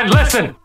and listen.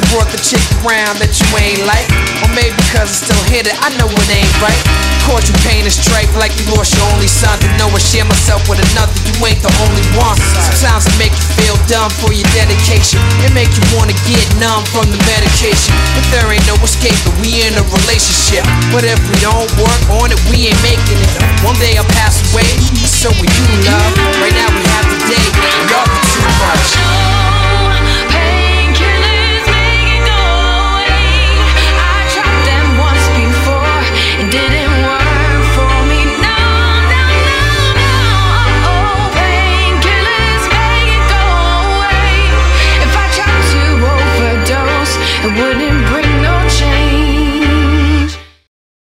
I brought the chick around that you ain't like. Or maybe cause I still hit it, I know it ain't right. Caught you pain and strife like you lost your only son. To know I share myself with another, you ain't the only one. Sometimes it make you feel dumb for your dedication. It make you wanna get numb from the medication. But there ain't no escaping, we in a relationship. But if we don't work on it, we ain't making it. One day I'll pass away, so will you, love. Right now we have the day, y'all too much.